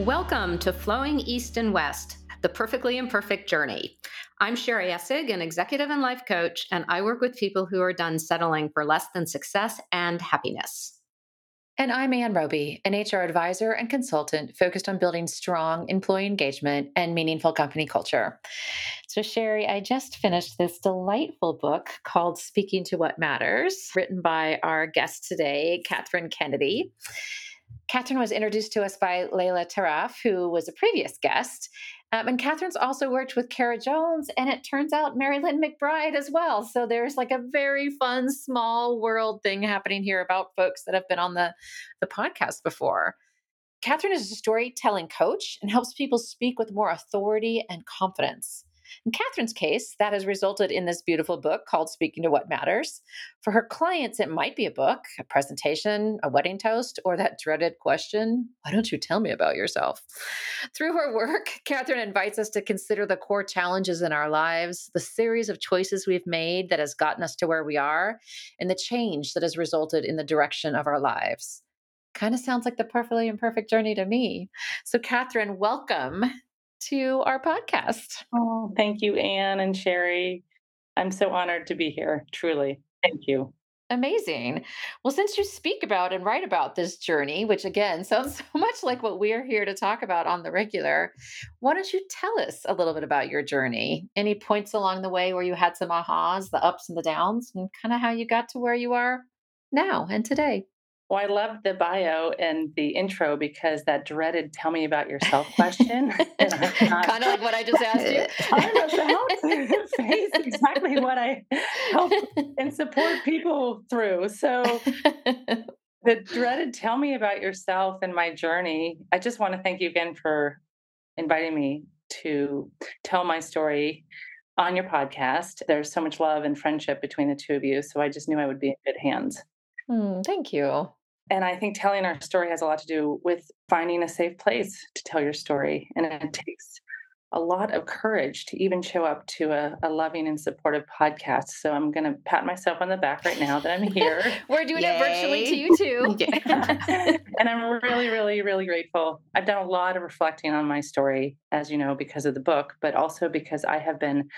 Welcome to Flowing East and West, the perfectly imperfect journey. I'm Sherry Essig, an executive and life coach, and I work with people who are done settling for less than success and happiness. And I'm Ann Roby, an HR advisor and consultant focused on building strong employee engagement and meaningful company culture. So, Sherry, I just finished this delightful book called Speaking to What Matters, written by our guest today, Katherine Kennedy. Katherine was introduced to us by Layla Taraf, who was a previous guest. Um, and Katherine's also worked with Kara Jones, and it turns out Marilyn McBride as well. So there's like a very fun, small world thing happening here about folks that have been on the, the podcast before. Katherine is a storytelling coach and helps people speak with more authority and confidence. In Katherine's case, that has resulted in this beautiful book called Speaking to What Matters. For her clients, it might be a book, a presentation, a wedding toast, or that dreaded question Why don't you tell me about yourself? Through her work, Katherine invites us to consider the core challenges in our lives, the series of choices we've made that has gotten us to where we are, and the change that has resulted in the direction of our lives kind of sounds like the perfectly imperfect journey to me. So, Katherine, welcome to our podcast. Oh, thank you, Anne and Sherry. I'm so honored to be here, truly. Thank you. Amazing. Well, since you speak about and write about this journey, which again sounds so much like what we're here to talk about on the regular, why don't you tell us a little bit about your journey? Any points along the way where you had some ahas, the ups and the downs, and kind of how you got to where you are now and today? Well, I love the bio and the intro because that dreaded "tell me about yourself" question. kind of like what I just asked you. I'm about to face exactly what I help and support people through. So, the dreaded "tell me about yourself" and my journey. I just want to thank you again for inviting me to tell my story on your podcast. There's so much love and friendship between the two of you, so I just knew I would be in good hands. Mm, thank you. And I think telling our story has a lot to do with finding a safe place to tell your story. And it takes a lot of courage to even show up to a, a loving and supportive podcast. So I'm going to pat myself on the back right now that I'm here. We're doing Yay. it virtually to you too. and I'm really, really, really grateful. I've done a lot of reflecting on my story, as you know, because of the book, but also because I have been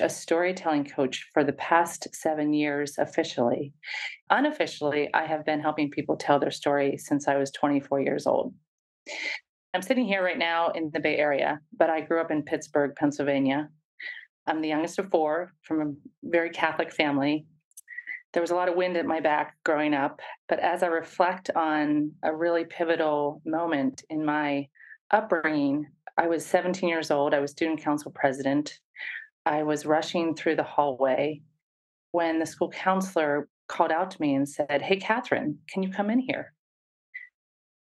a storytelling coach for the past seven years officially. Unofficially, I have been helping people tell their story since I was 24 years old. I'm sitting here right now in the Bay Area, but I grew up in Pittsburgh, Pennsylvania. I'm the youngest of four from a very Catholic family. There was a lot of wind at my back growing up, but as I reflect on a really pivotal moment in my upbringing, I was 17 years old. I was student council president. I was rushing through the hallway when the school counselor called out to me and said, Hey, Katherine, can you come in here?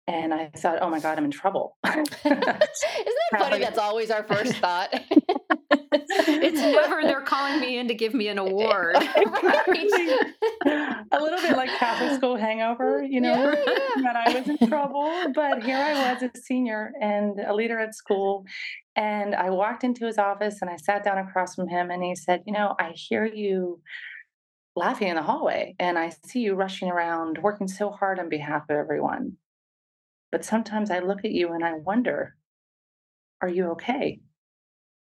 And I thought, oh my God, I'm in trouble. Isn't that funny? That's always our first thought. it's never they're calling me in to give me an eh, award. Eh, right? a little bit like Catholic school hangover, you know, yeah, yeah. that I was in trouble. But here I was, a senior and a leader at school. And I walked into his office and I sat down across from him and he said, You know, I hear you laughing in the hallway and I see you rushing around, working so hard on behalf of everyone. But sometimes I look at you and I wonder, are you okay?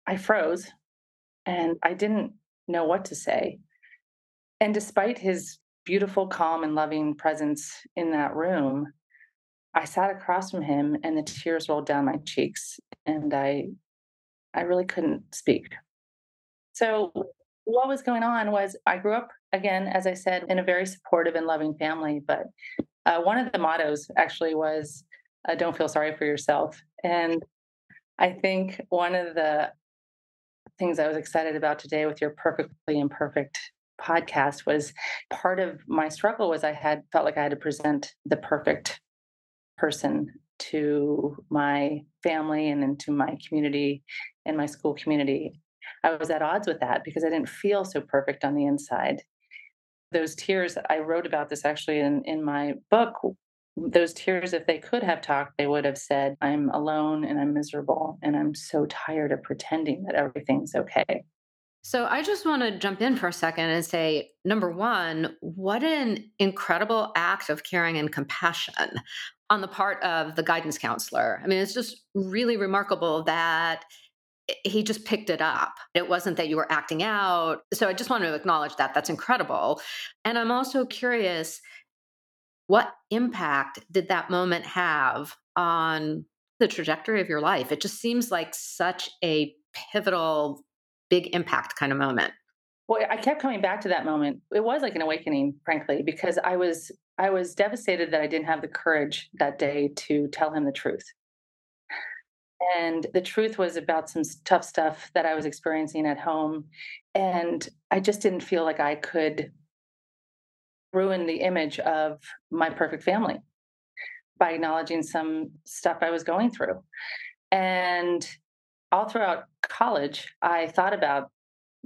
I froze and I didn't know what to say. And despite his beautiful, calm, and loving presence in that room, I sat across from him and the tears rolled down my cheeks and I I really couldn't speak. So what was going on was I grew up again, as I said, in a very supportive and loving family. But uh, one of the mottos actually was, uh, "Don't feel sorry for yourself." And I think one of the things I was excited about today with your perfectly imperfect podcast was part of my struggle was I had felt like I had to present the perfect person to my family and into my community and my school community. I was at odds with that because I didn't feel so perfect on the inside. Those tears, I wrote about this actually in, in my book. Those tears, if they could have talked, they would have said, I'm alone and I'm miserable and I'm so tired of pretending that everything's okay. So I just want to jump in for a second and say number one, what an incredible act of caring and compassion. On the part of the guidance counselor. I mean, it's just really remarkable that he just picked it up. It wasn't that you were acting out. So I just want to acknowledge that. That's incredible. And I'm also curious what impact did that moment have on the trajectory of your life? It just seems like such a pivotal, big impact kind of moment. Well, I kept coming back to that moment. It was like an awakening, frankly, because I was I was devastated that I didn't have the courage that day to tell him the truth. And the truth was about some tough stuff that I was experiencing at home. And I just didn't feel like I could ruin the image of my perfect family by acknowledging some stuff I was going through. And all throughout college, I thought about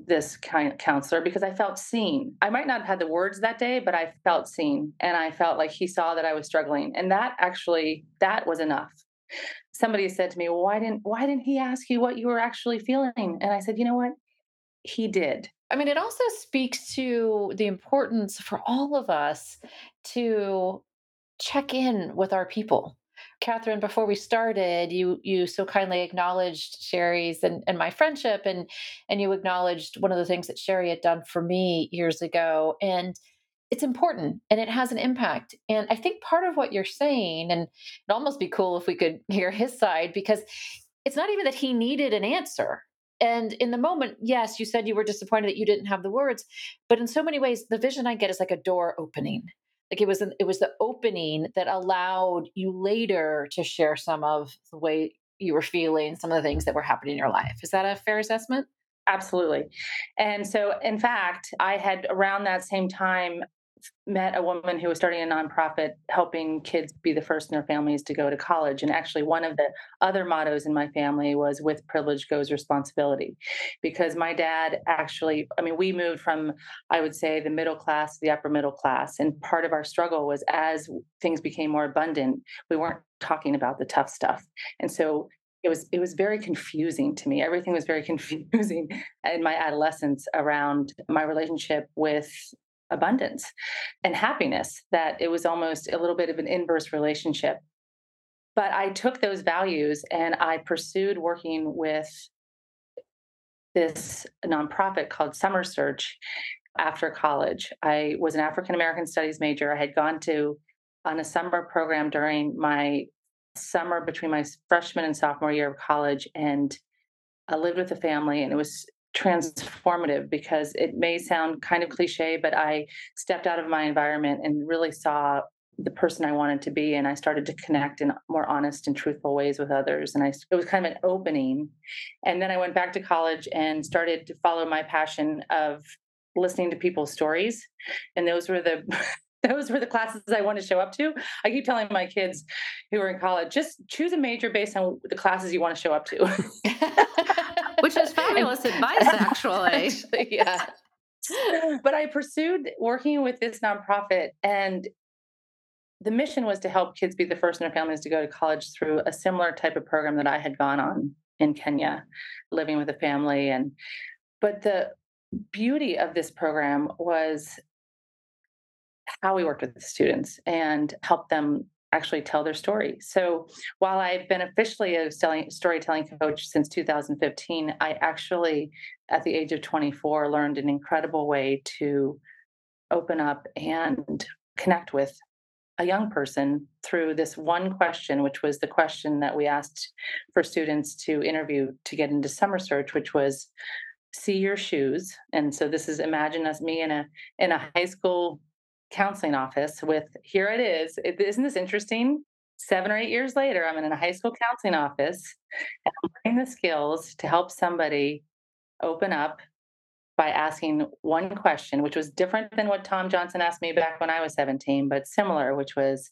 this kind counselor because I felt seen. I might not have had the words that day, but I felt seen and I felt like he saw that I was struggling. And that actually that was enough. Somebody said to me, well, why didn't why didn't he ask you what you were actually feeling? And I said, you know what? He did. I mean, it also speaks to the importance for all of us to check in with our people Katherine, before we started, you you so kindly acknowledged Sherry's and, and my friendship and and you acknowledged one of the things that Sherry had done for me years ago. And it's important and it has an impact. And I think part of what you're saying, and it'd almost be cool if we could hear his side, because it's not even that he needed an answer. And in the moment, yes, you said you were disappointed that you didn't have the words, but in so many ways, the vision I get is like a door opening like it was an, it was the opening that allowed you later to share some of the way you were feeling some of the things that were happening in your life. Is that a fair assessment? Absolutely. And so in fact i had around that same time met a woman who was starting a nonprofit helping kids be the first in their families to go to college. And actually, one of the other mottos in my family was with privilege goes responsibility. Because my dad actually, I mean, we moved from, I would say, the middle class to the upper middle class. And part of our struggle was as things became more abundant, we weren't talking about the tough stuff. And so it was it was very confusing to me everything was very confusing in my adolescence around my relationship with abundance and happiness, that it was almost a little bit of an inverse relationship. But I took those values and I pursued working with this nonprofit called Summer Search after college. I was an African American studies major. I had gone to on a summer program during my summer between my freshman and sophomore year of college and I lived with a family and it was transformative because it may sound kind of cliche, but I stepped out of my environment and really saw the person I wanted to be, and I started to connect in more honest and truthful ways with others. And I, it was kind of an opening. And then I went back to college and started to follow my passion of listening to people's stories. And those were the those were the classes I wanted to show up to. I keep telling my kids who are in college, just choose a major based on the classes you want to show up to. Which is fabulous advice, actually. actually yeah. But I pursued working with this nonprofit, and the mission was to help kids be the first in their families to go to college through a similar type of program that I had gone on in Kenya, living with a family. And but the beauty of this program was how we worked with the students and helped them actually tell their story. So while I've been officially a storytelling coach since 2015, I actually, at the age of 24, learned an incredible way to open up and connect with a young person through this one question, which was the question that we asked for students to interview to get into Summer Search, which was see your shoes. And so this is imagine us me in a in a high school counseling office with here it is. is isn't this interesting? Seven or eight years later, I'm in a high school counseling office and I'm learning the skills to help somebody open up by asking one question, which was different than what Tom Johnson asked me back when I was 17, but similar, which was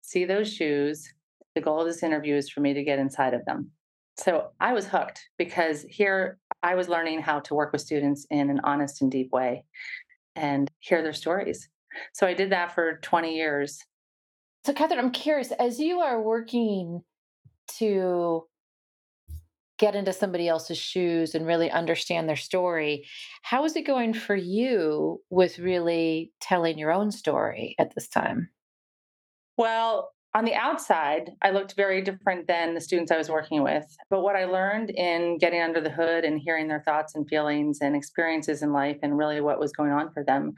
see those shoes. The goal of this interview is for me to get inside of them. So I was hooked because here I was learning how to work with students in an honest and deep way and hear their stories. So I did that for 20 years. So, Katherine, I'm curious as you are working to get into somebody else's shoes and really understand their story, how is it going for you with really telling your own story at this time? Well, on the outside, I looked very different than the students I was working with. But what I learned in getting under the hood and hearing their thoughts and feelings and experiences in life and really what was going on for them,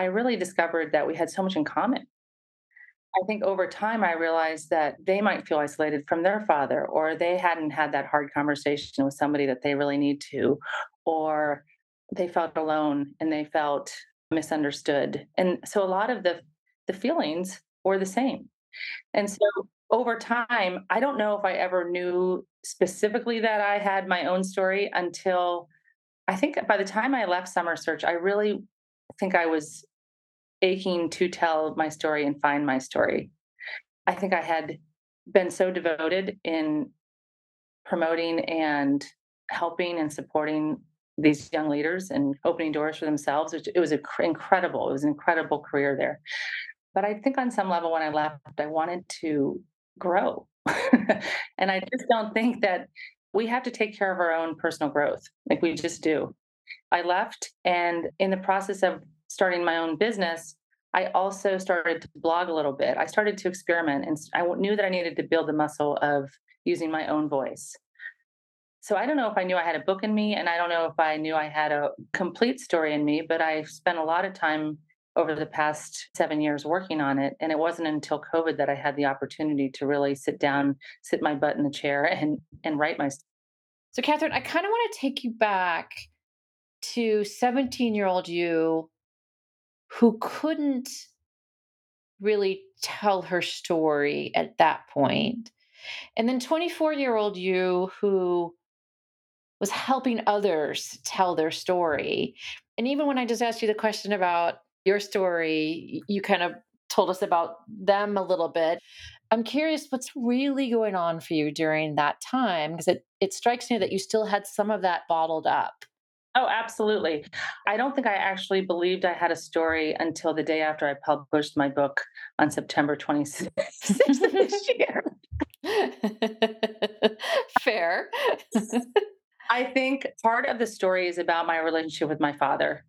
I really discovered that we had so much in common. I think over time, I realized that they might feel isolated from their father, or they hadn't had that hard conversation with somebody that they really need to, or they felt alone and they felt misunderstood. And so a lot of the, the feelings were the same. And so over time, I don't know if I ever knew specifically that I had my own story until I think by the time I left Summer Search, I really think I was aching to tell my story and find my story. I think I had been so devoted in promoting and helping and supporting these young leaders and opening doors for themselves. It was incredible. It was an incredible career there. But I think on some level, when I left, I wanted to grow, and I just don't think that we have to take care of our own personal growth. Like we just do. I left, and in the process of starting my own business, I also started to blog a little bit. I started to experiment and I knew that I needed to build the muscle of using my own voice. So I don't know if I knew I had a book in me and I don't know if I knew I had a complete story in me, but I spent a lot of time over the past seven years working on it. And it wasn't until COVID that I had the opportunity to really sit down, sit my butt in the chair and and write my story. So Katherine, I kind of want to take you back to 17 year old you who couldn't really tell her story at that point. And then 24 year old you who was helping others tell their story. And even when I just asked you the question about your story, you kind of told us about them a little bit. I'm curious what's really going on for you during that time because it, it strikes me that you still had some of that bottled up. Oh, absolutely. I don't think I actually believed I had a story until the day after I published my book on September 26th this year. Fair. I think part of the story is about my relationship with my father.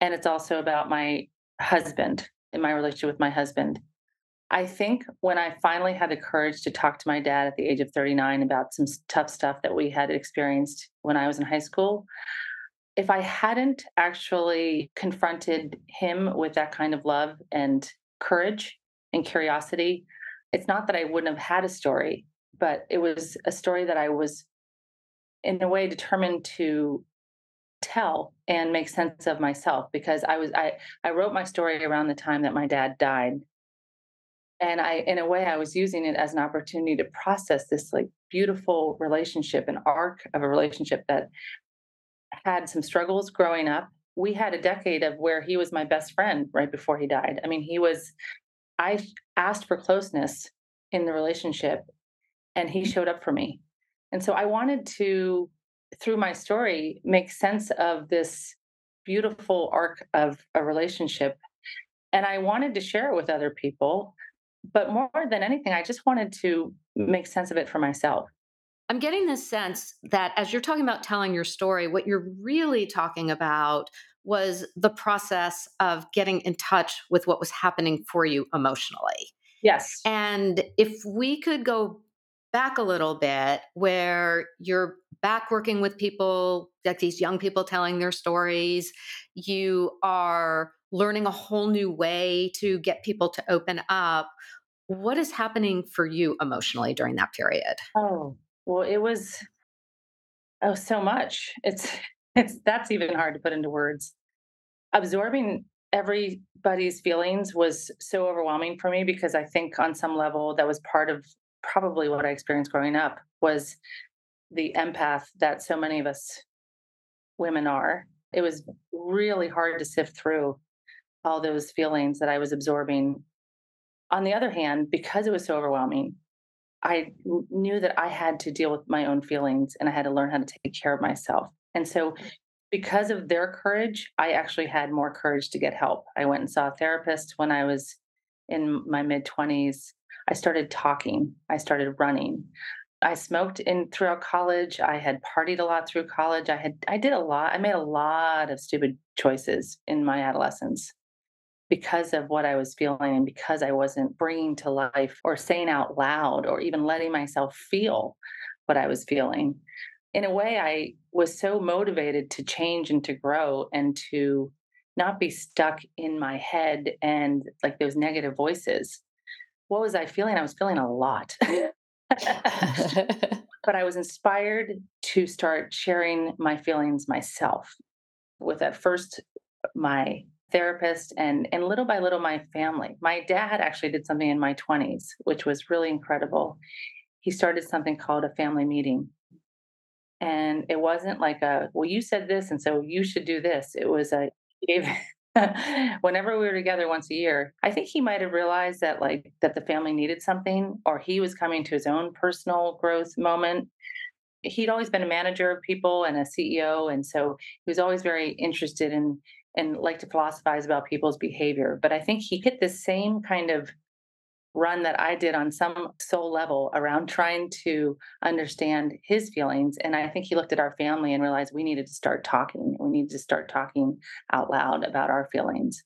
And it's also about my husband and my relationship with my husband. I think when I finally had the courage to talk to my dad at the age of 39 about some tough stuff that we had experienced when I was in high school, if I hadn't actually confronted him with that kind of love and courage and curiosity, it's not that I wouldn't have had a story, but it was a story that I was in a way determined to tell and make sense of myself because I was I I wrote my story around the time that my dad died. And I in a way I was using it as an opportunity to process this like beautiful relationship, an arc of a relationship that had some struggles growing up. We had a decade of where he was my best friend right before he died. I mean, he was, I asked for closeness in the relationship and he showed up for me. And so I wanted to, through my story, make sense of this beautiful arc of a relationship. And I wanted to share it with other people. But more than anything, I just wanted to make sense of it for myself. I'm getting this sense that as you're talking about telling your story, what you're really talking about was the process of getting in touch with what was happening for you emotionally. Yes. And if we could go back a little bit, where you're back working with people, like these young people telling their stories, you are learning a whole new way to get people to open up. What is happening for you emotionally during that period? Oh, well, it was oh so much. It's it's that's even hard to put into words. Absorbing everybody's feelings was so overwhelming for me because I think on some level that was part of probably what I experienced growing up was the empath that so many of us women are. It was really hard to sift through all those feelings that I was absorbing. On the other hand, because it was so overwhelming, I knew that I had to deal with my own feelings and I had to learn how to take care of myself. And so, mm-hmm. because of their courage, I actually had more courage to get help. I went and saw a therapist when I was in my mid 20s. I started talking, I started running. I smoked in throughout college. I had partied a lot through college. I had I did a lot. I made a lot of stupid choices in my adolescence. Because of what I was feeling and because I wasn't bringing to life or saying out loud or even letting myself feel what I was feeling. In a way, I was so motivated to change and to grow and to not be stuck in my head and like those negative voices. What was I feeling? I was feeling a lot. but I was inspired to start sharing my feelings myself with at first my therapist and and little by little my family. My dad actually did something in my 20s which was really incredible. He started something called a family meeting. And it wasn't like a well you said this and so you should do this. It was a gave whenever we were together once a year, I think he might have realized that like that the family needed something or he was coming to his own personal growth moment. He'd always been a manager of people and a CEO and so he was always very interested in and like to philosophize about people's behavior. But I think he hit the same kind of run that I did on some soul level around trying to understand his feelings. And I think he looked at our family and realized we needed to start talking. We needed to start talking out loud about our feelings.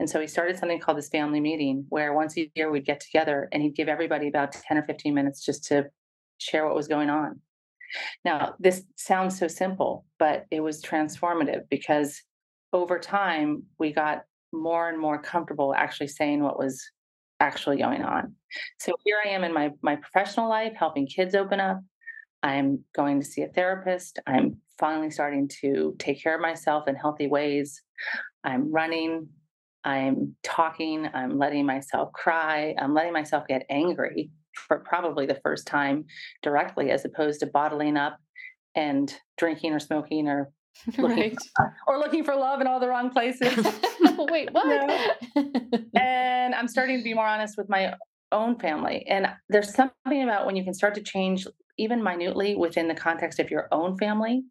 And so he started something called this family meeting, where once a year we'd get together and he'd give everybody about 10 or 15 minutes just to share what was going on. Now, this sounds so simple, but it was transformative because over time we got more and more comfortable actually saying what was actually going on. So here I am in my my professional life helping kids open up. I'm going to see a therapist. I'm finally starting to take care of myself in healthy ways. I'm running. I'm talking. I'm letting myself cry. I'm letting myself get angry for probably the first time directly, as opposed to bottling up and drinking or smoking or right. or looking for love in all the wrong places. Wait, what? and I'm starting to be more honest with my own family. And there's something about when you can start to change even minutely within the context of your own family.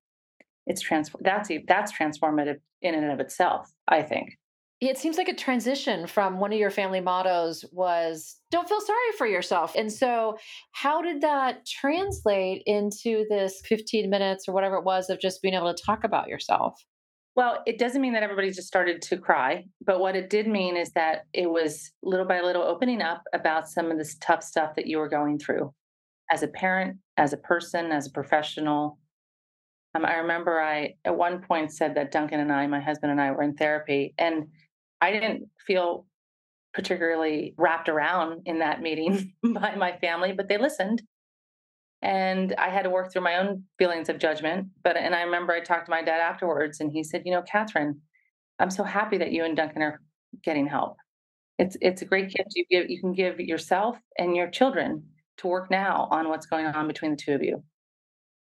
It's trans that's that's transformative in and of itself, I think it seems like a transition from one of your family mottos was don't feel sorry for yourself. And so, how did that translate into this 15 minutes or whatever it was of just being able to talk about yourself? Well, it doesn't mean that everybody just started to cry, but what it did mean is that it was little by little opening up about some of this tough stuff that you were going through as a parent, as a person, as a professional. Um, I remember I at one point said that Duncan and I, my husband and I, were in therapy, and I didn't feel particularly wrapped around in that meeting by my family, but they listened. And I had to work through my own feelings of judgment. But, and I remember I talked to my dad afterwards and he said, You know, Katherine, I'm so happy that you and Duncan are getting help. It's, it's a great gift you give, you can give yourself and your children to work now on what's going on between the two of you.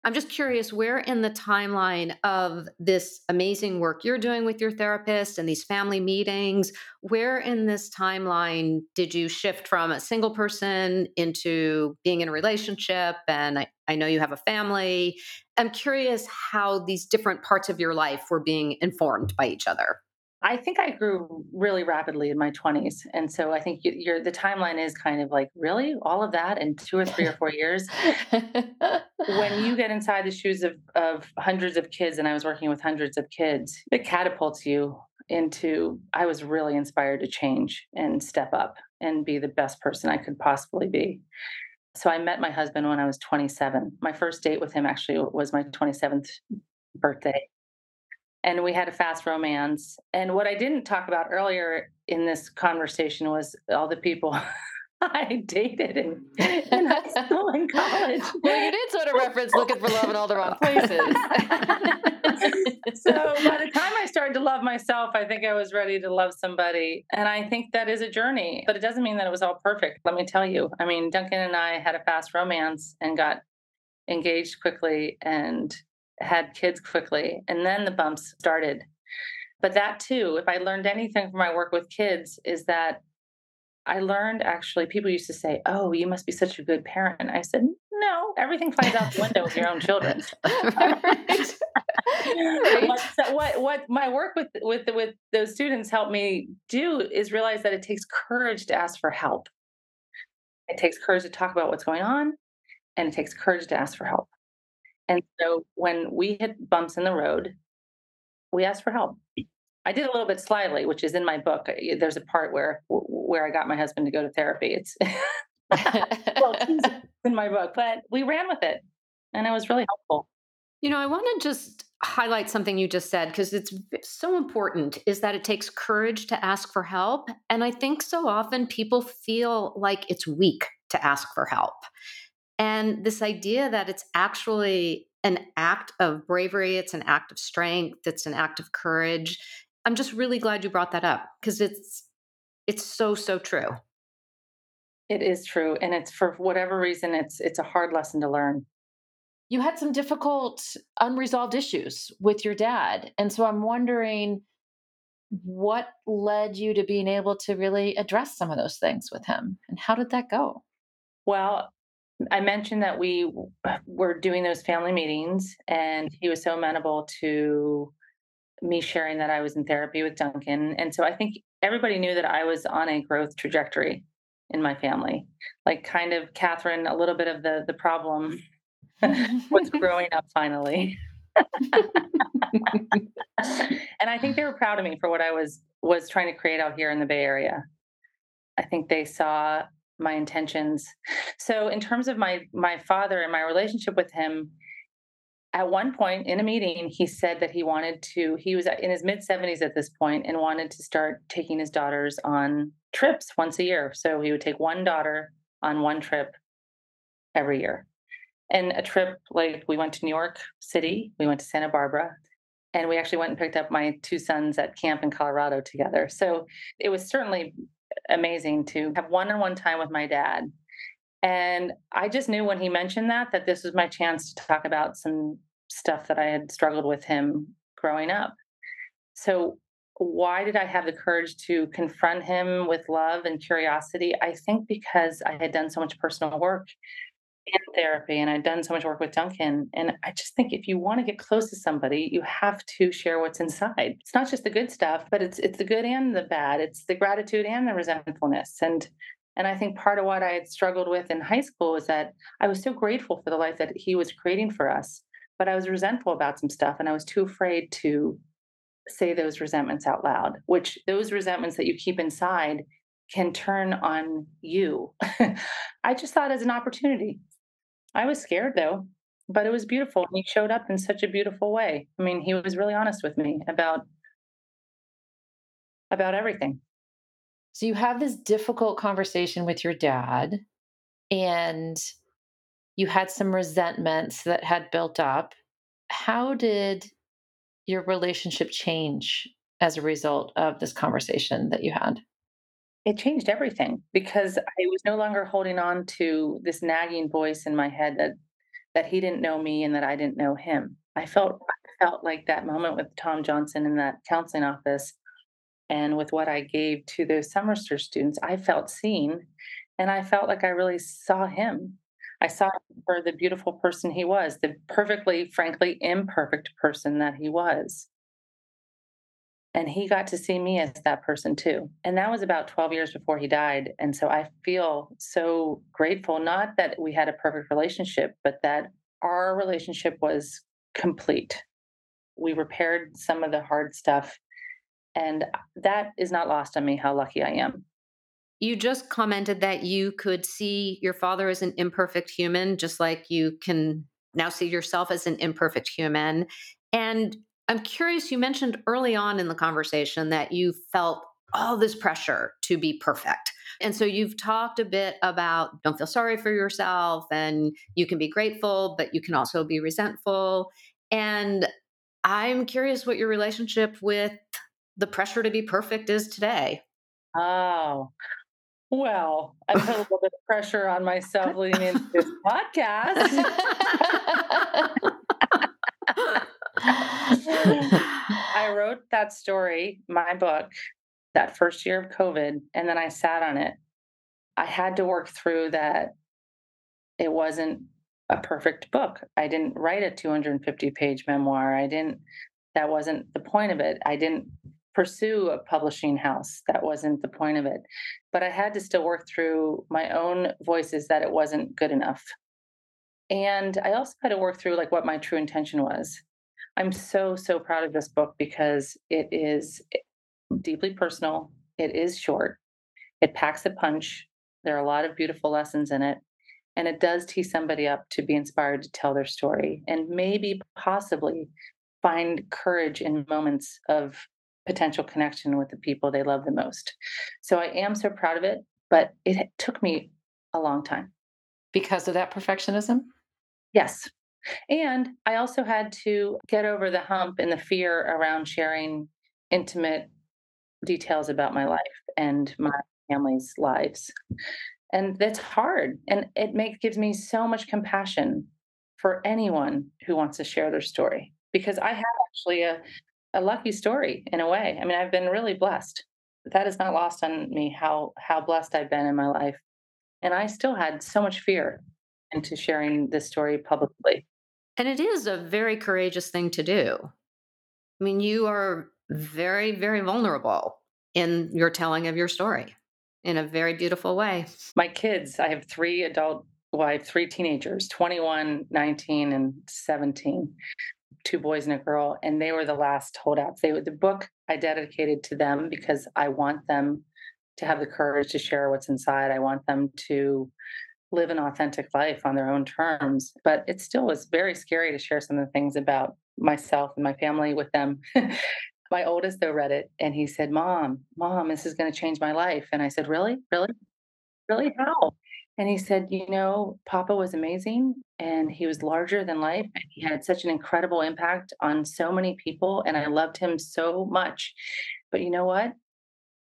I'm just curious where in the timeline of this amazing work you're doing with your therapist and these family meetings, where in this timeline did you shift from a single person into being in a relationship? And I, I know you have a family. I'm curious how these different parts of your life were being informed by each other. I think I grew really rapidly in my 20s. And so I think you, your the timeline is kind of like, really? All of that in two or three or four years? when you get inside the shoes of, of hundreds of kids, and I was working with hundreds of kids, it catapults you into, I was really inspired to change and step up and be the best person I could possibly be. So I met my husband when I was 27. My first date with him actually was my 27th birthday and we had a fast romance. And what I didn't talk about earlier in this conversation was all the people I dated in, in high school and college. Well, you did sort of reference looking for love in all the wrong places. so by the time I started to love myself, I think I was ready to love somebody. And I think that is a journey, but it doesn't mean that it was all perfect. Let me tell you. I mean, Duncan and I had a fast romance and got engaged quickly and had kids quickly, and then the bumps started. But that too, if I learned anything from my work with kids, is that I learned actually, people used to say, Oh, you must be such a good parent. And I said, No, everything flies out the window with your own children. right. what, what, what my work with, with, with those students helped me do is realize that it takes courage to ask for help. It takes courage to talk about what's going on, and it takes courage to ask for help. And so when we hit bumps in the road, we asked for help. I did a little bit slyly, which is in my book. Uh, there's a part where where I got my husband to go to therapy. It's well, in my book, but we ran with it, and it was really helpful. You know, I want to just highlight something you just said because it's so important is that it takes courage to ask for help, and I think so often people feel like it's weak to ask for help. And this idea that it's actually an act of bravery, it's an act of strength, it's an act of courage. I'm just really glad you brought that up because it's it's so so true. It is true and it's for whatever reason it's it's a hard lesson to learn. You had some difficult unresolved issues with your dad. And so I'm wondering what led you to being able to really address some of those things with him and how did that go? Well, I mentioned that we were doing those family meetings, and mm-hmm. he was so amenable to me sharing that I was in therapy with Duncan. And so I think everybody knew that I was on a growth trajectory in my family. Like kind of Katherine, a little bit of the the problem was growing up finally. and I think they were proud of me for what I was was trying to create out here in the Bay Area. I think they saw my intentions. So in terms of my my father and my relationship with him, at one point in a meeting, he said that he wanted to, he was in his mid 70s at this point and wanted to start taking his daughters on trips once a year. So he would take one daughter on one trip every year. And a trip like we went to New York City, we went to Santa Barbara, and we actually went and picked up my two sons at camp in Colorado together. So it was certainly amazing to have one on one time with my dad. And I just knew when he mentioned that, that this was my chance to talk about some stuff that I had struggled with him growing up. So, why did I have the courage to confront him with love and curiosity? I think because I had done so much personal work in therapy and I'd done so much work with Duncan. And I just think if you want to get close to somebody, you have to share what's inside. It's not just the good stuff, but it's it's the good and the bad. It's the gratitude and the resentfulness. And and I think part of what I had struggled with in high school was that I was so grateful for the life that he was creating for us, but I was resentful about some stuff and I was too afraid to say those resentments out loud, which those resentments that you keep inside can turn on you. I just thought as an opportunity I was scared though, but it was beautiful. And He showed up in such a beautiful way. I mean, he was really honest with me about about everything. So you have this difficult conversation with your dad and you had some resentments that had built up. How did your relationship change as a result of this conversation that you had? It changed everything because I was no longer holding on to this nagging voice in my head that that he didn't know me and that I didn't know him. I felt I felt like that moment with Tom Johnson in that counseling office and with what I gave to those Summer Search students, I felt seen and I felt like I really saw him. I saw him for the beautiful person he was, the perfectly, frankly, imperfect person that he was. And he got to see me as that person too. And that was about 12 years before he died. And so I feel so grateful, not that we had a perfect relationship, but that our relationship was complete. We repaired some of the hard stuff. And that is not lost on me how lucky I am. You just commented that you could see your father as an imperfect human, just like you can now see yourself as an imperfect human. And I'm curious, you mentioned early on in the conversation that you felt all this pressure to be perfect. And so you've talked a bit about don't feel sorry for yourself and you can be grateful, but you can also be resentful. And I'm curious what your relationship with the pressure to be perfect is today. Oh, well, I put a little bit of pressure on myself leading into this podcast. I wrote that story, my book, that first year of COVID, and then I sat on it. I had to work through that it wasn't a perfect book. I didn't write a 250 page memoir. I didn't, that wasn't the point of it. I didn't pursue a publishing house. That wasn't the point of it. But I had to still work through my own voices that it wasn't good enough. And I also had to work through like what my true intention was. I'm so, so proud of this book because it is eh, deeply personal. It is short. It packs a punch. There are a lot of beautiful lessons in it. And it does tee somebody up to be inspired to tell their story and maybe possibly find courage in moments of potential connection with the people they love the most. So I am so proud of it, but it took me a long time. Because of that perfectionism? Yes. And I also had to get over the hump and the fear around sharing intimate details about my life and my family's lives. And that's hard. And it makes gives me so much compassion for anyone who wants to share their story because I have actually a, a lucky story in a way. I mean, I've been really blessed. That is not lost on me how how blessed I've been in my life. And I still had so much fear into sharing this story publicly. And it is a very courageous thing to do. I mean, you are very, very vulnerable in your telling of your story in a very beautiful way. My kids, I have three adult, well, I have three teenagers 21, 19, and 17, two boys and a girl. And they were the last holdouts. They the book I dedicated to them because I want them to have the courage to share what's inside. I want them to live an authentic life on their own terms. But it still was very scary to share some of the things about myself and my family with them. my oldest though read it and he said, Mom, Mom, this is going to change my life. And I said, Really? Really? Really? How? And he said, You know, Papa was amazing and he was larger than life. And he had such an incredible impact on so many people. And I loved him so much. But you know what?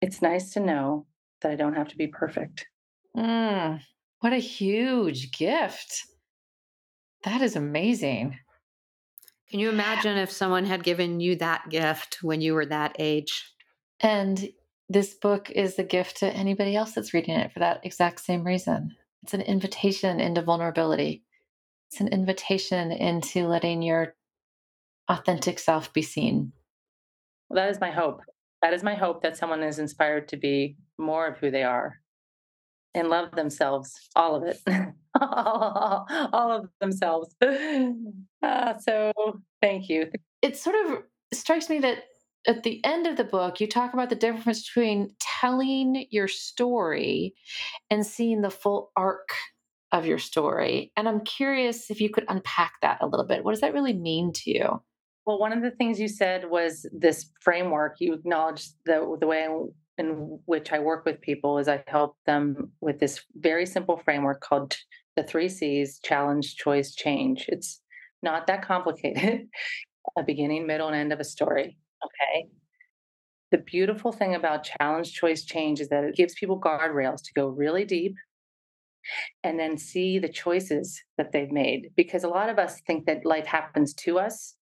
It's nice to know that I don't have to be perfect. Mm, what a huge gift. That is amazing. Can you imagine if someone had given you that gift when you were that age? And this book is the gift to anybody else that's reading it for that exact same reason. It's an invitation into vulnerability. It's an invitation into letting your authentic self be seen. Well, that is my hope. That is my hope that someone is inspired to be more of who they are and love themselves, all of it, all, of themselves. Uh, so thank you. It sort of strikes me that at the end of the book, you talk about the difference between telling your story and seeing the full arc of your story. And I'm curious if you could unpack that a little bit. What does that really mean to you? Well, one of the things you said was this framework. You acknowledged the the way in which I work with people is I help them with this very simple framework called the three C's challenge, choice, change. It's not that complicated. a beginning, middle, and end of a story. Okay. The beautiful thing about challenge, choice, change is that it gives people guardrails to go really deep and then see the choices that they've made. Because a lot of us think that life happens to us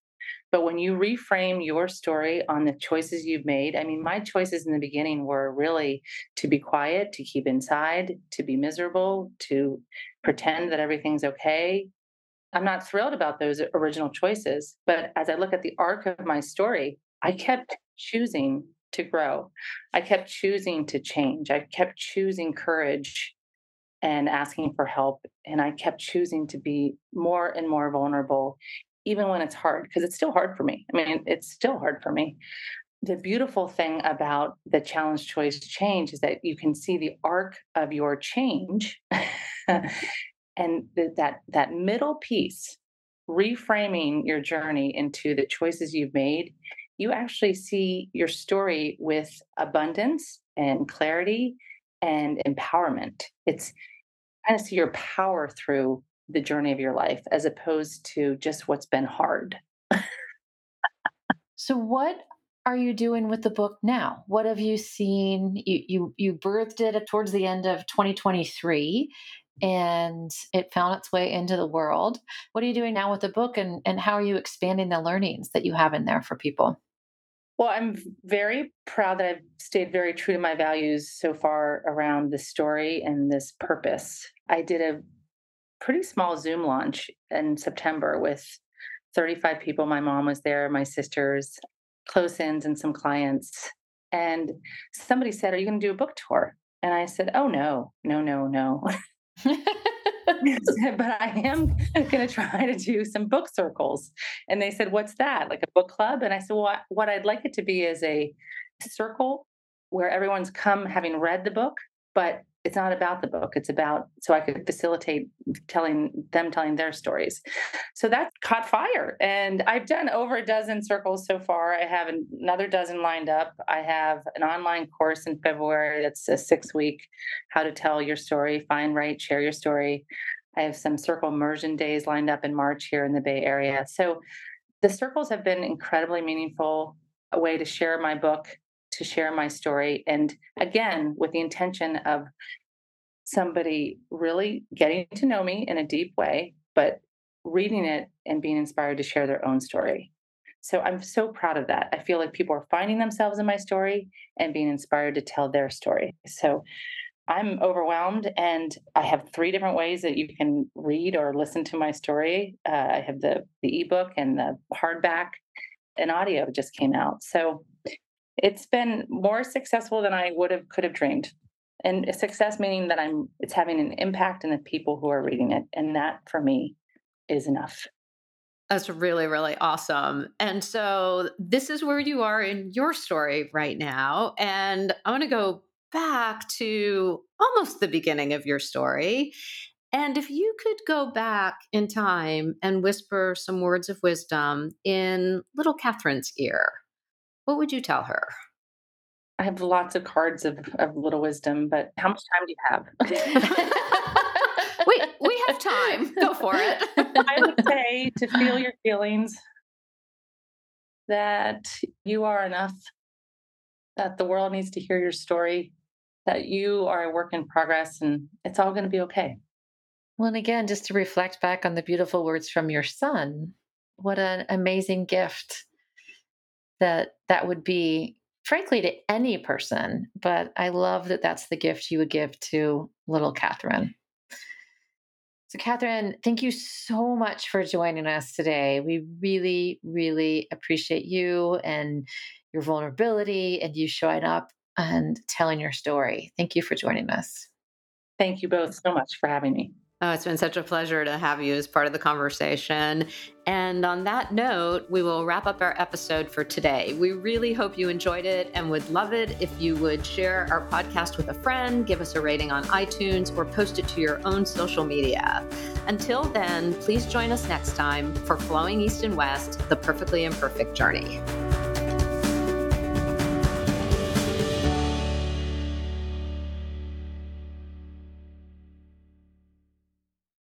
but when you reframe your story on the choices you've made, I mean, my choices in the beginning were really to be quiet, to keep inside, to be miserable, to pretend that everything's okay. I'm not thrilled about those original choices. But as I look at the arc of my story, I kept choosing to grow. I kept choosing to change. I kept choosing courage and asking for help. And I kept choosing to be more and more vulnerable even when it's hard, because it's still hard for me. I mean, it's still hard for me. The beautiful thing about the challenge choice change is that you can see the arc of your change and that that middle piece reframing your journey into the choices you've made you actually see your story with abundance and clarity and empowerment it's kind of see your power through the journey of your life as opposed to just what's been hard. so what are you doing with the book now? What have you seen? You you you birthed it towards the end of 2023 and it found its way into the world. What are you doing now with the book and, and how are you expanding the learnings that you have in there for people? Well, I'm very proud that I've stayed very true to my values so far around this story and this purpose. I did a pretty small Zoom launch in September with 35 people. My mom was there, my sisters, close ins, and some clients. And somebody said, Are you going to do a book tour? And I said, Oh, no, no, no, no. but I am going to try to do some book circles. And they said, What's that? Like a book club? And I said, Well, what I'd like it to be is a circle where everyone's come having read the book, but it's not about the book it's about so i could facilitate telling them telling their stories. So that caught fire and i've done over a dozen circles so far. I have another dozen lined up. I have an online course in february that's a six week how to tell your story find write share your story. I have some circle immersion days lined up in march here in the bay area. So the circles have been incredibly meaningful a way to share my book to share my story. And again, with the intention of somebody really getting to know me in a deep way, but reading it and being inspired to share their own story. So I'm so proud of that. I feel like people are finding themselves in my story and being inspired to tell their story. So I'm overwhelmed, and I have three different ways that you can read or listen to my story. Uh, I have the the ebook and the hardback, and audio just came out. So it's been more successful than I would have could have dreamed. And success meaning that I'm it's having an impact in the people who are reading it. And that for me is enough. That's really, really awesome. And so this is where you are in your story right now. And I want to go back to almost the beginning of your story. And if you could go back in time and whisper some words of wisdom in little Katherine's ear, what would you tell her? I have lots of cards of, of little wisdom, but how much time do you have? we we have time. Go for it. I would say to feel your feelings, that you are enough, that the world needs to hear your story, that you are a work in progress, and it's all going to be okay. Well, and again, just to reflect back on the beautiful words from your son, what an amazing gift that that would be frankly to any person but i love that that's the gift you would give to little katherine. So katherine thank you so much for joining us today. We really really appreciate you and your vulnerability and you showing up and telling your story. Thank you for joining us. Thank you both so much for having me. Oh, it's been such a pleasure to have you as part of the conversation. And on that note, we will wrap up our episode for today. We really hope you enjoyed it and would love it if you would share our podcast with a friend, give us a rating on iTunes, or post it to your own social media. Until then, please join us next time for Flowing East and West, the perfectly imperfect journey.